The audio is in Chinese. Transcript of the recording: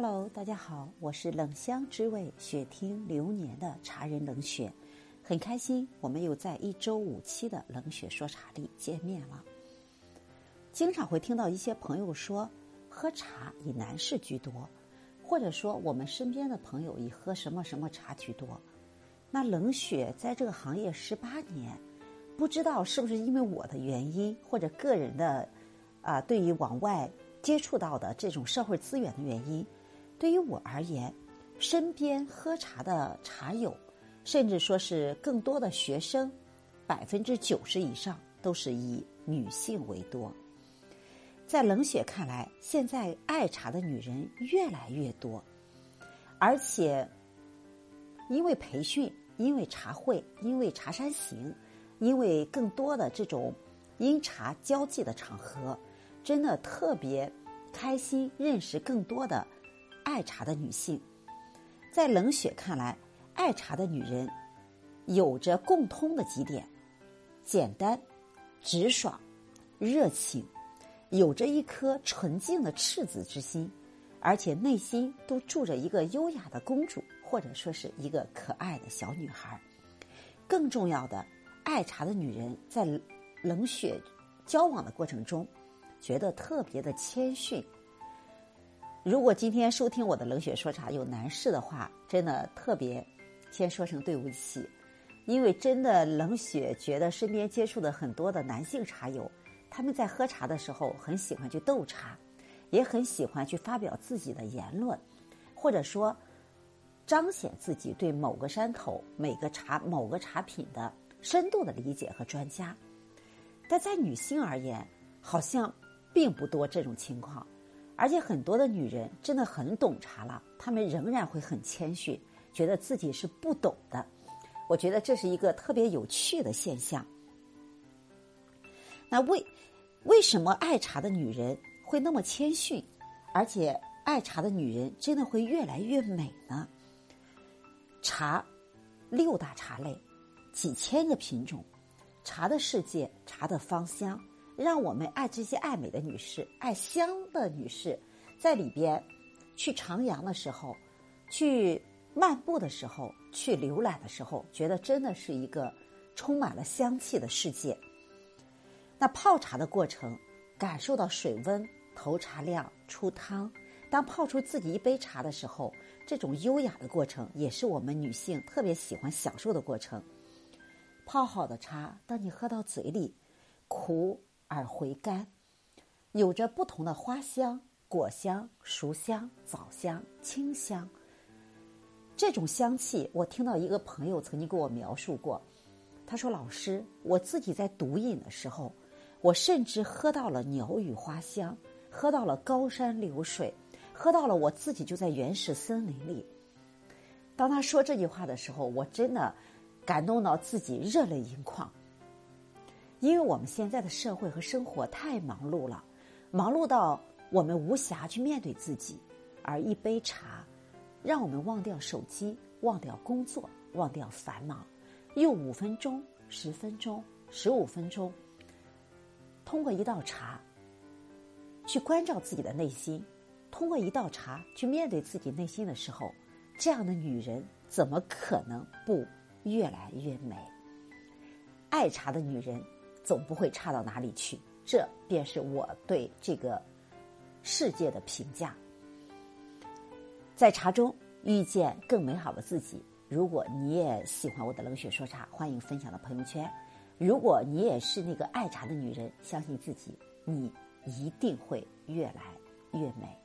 Hello，大家好，我是冷香知味雪听流年的茶人冷雪，很开心我们又在一周五期的冷雪说茶里见面了。经常会听到一些朋友说，喝茶以男士居多，或者说我们身边的朋友以喝什么什么茶居多。那冷雪在这个行业十八年，不知道是不是因为我的原因，或者个人的啊，对于往外。接触到的这种社会资源的原因，对于我而言，身边喝茶的茶友，甚至说是更多的学生，百分之九十以上都是以女性为多。在冷血看来，现在爱茶的女人越来越多，而且因为培训，因为茶会，因为茶山行，因为更多的这种因茶交际的场合。真的特别开心，认识更多的爱茶的女性。在冷血看来，爱茶的女人有着共通的几点：简单、直爽、热情，有着一颗纯净的赤子之心，而且内心都住着一个优雅的公主，或者说是一个可爱的小女孩。更重要的，爱茶的女人在冷血交往的过程中。觉得特别的谦逊。如果今天收听我的冷血说茶有男士的话，真的特别先说声对不起，因为真的冷血觉得身边接触的很多的男性茶友，他们在喝茶的时候很喜欢去斗茶，也很喜欢去发表自己的言论，或者说彰显自己对某个山头、每个茶、某个茶品的深度的理解和专家。但在女性而言，好像。并不多这种情况，而且很多的女人真的很懂茶了，她们仍然会很谦逊，觉得自己是不懂的。我觉得这是一个特别有趣的现象。那为为什么爱茶的女人会那么谦逊，而且爱茶的女人真的会越来越美呢？茶，六大茶类，几千个品种，茶的世界，茶的芳香。让我们爱这些爱美的女士、爱香的女士，在里边去徜徉的时候，去漫步的时候，去浏览的时候，觉得真的是一个充满了香气的世界。那泡茶的过程，感受到水温、投茶量、出汤，当泡出自己一杯茶的时候，这种优雅的过程，也是我们女性特别喜欢享受的过程。泡好的茶，当你喝到嘴里，苦。而回甘，有着不同的花香、果香、熟香、枣香、清香。这种香气，我听到一个朋友曾经跟我描述过。他说：“老师，我自己在独饮的时候，我甚至喝到了鸟语花香，喝到了高山流水，喝到了我自己就在原始森林里。”当他说这句话的时候，我真的感动到自己热泪盈眶。因为我们现在的社会和生活太忙碌了，忙碌到我们无暇去面对自己，而一杯茶，让我们忘掉手机，忘掉工作，忘掉烦恼，用五分钟、十分钟、十五分钟，通过一道茶，去关照自己的内心，通过一道茶去面对自己内心的时候，这样的女人怎么可能不越来越美？爱茶的女人。总不会差到哪里去，这便是我对这个世界的评价。在茶中遇见更美好的自己。如果你也喜欢我的冷血说茶，欢迎分享到朋友圈。如果你也是那个爱茶的女人，相信自己，你一定会越来越美。